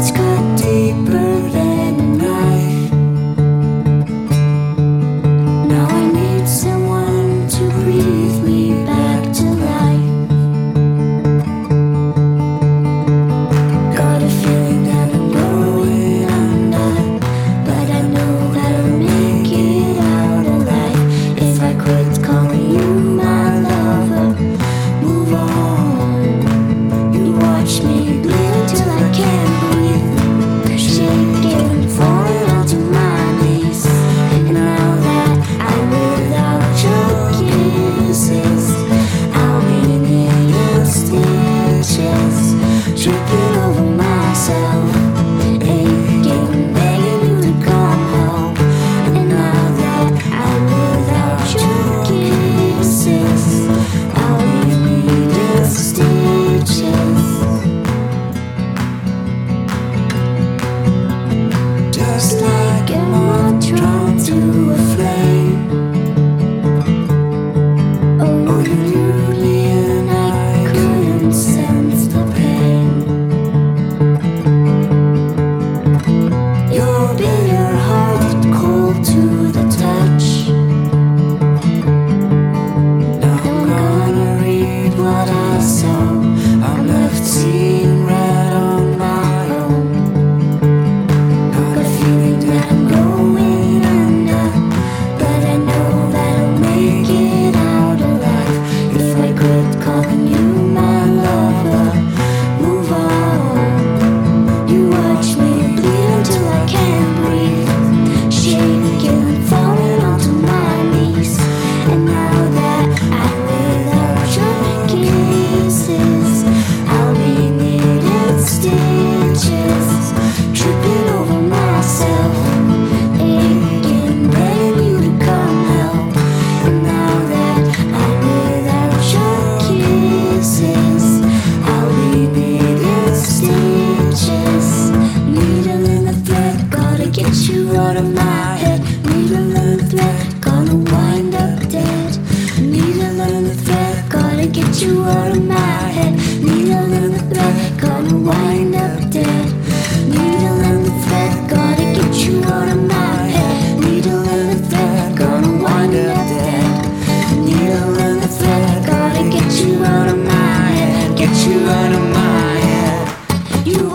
what's good to I'm left to Needle and the thread, gotta get you out of my head. Needle and the thread, gonna wind up dead. Needle and the thread, gotta get you out of my head. Get you out of my head. You.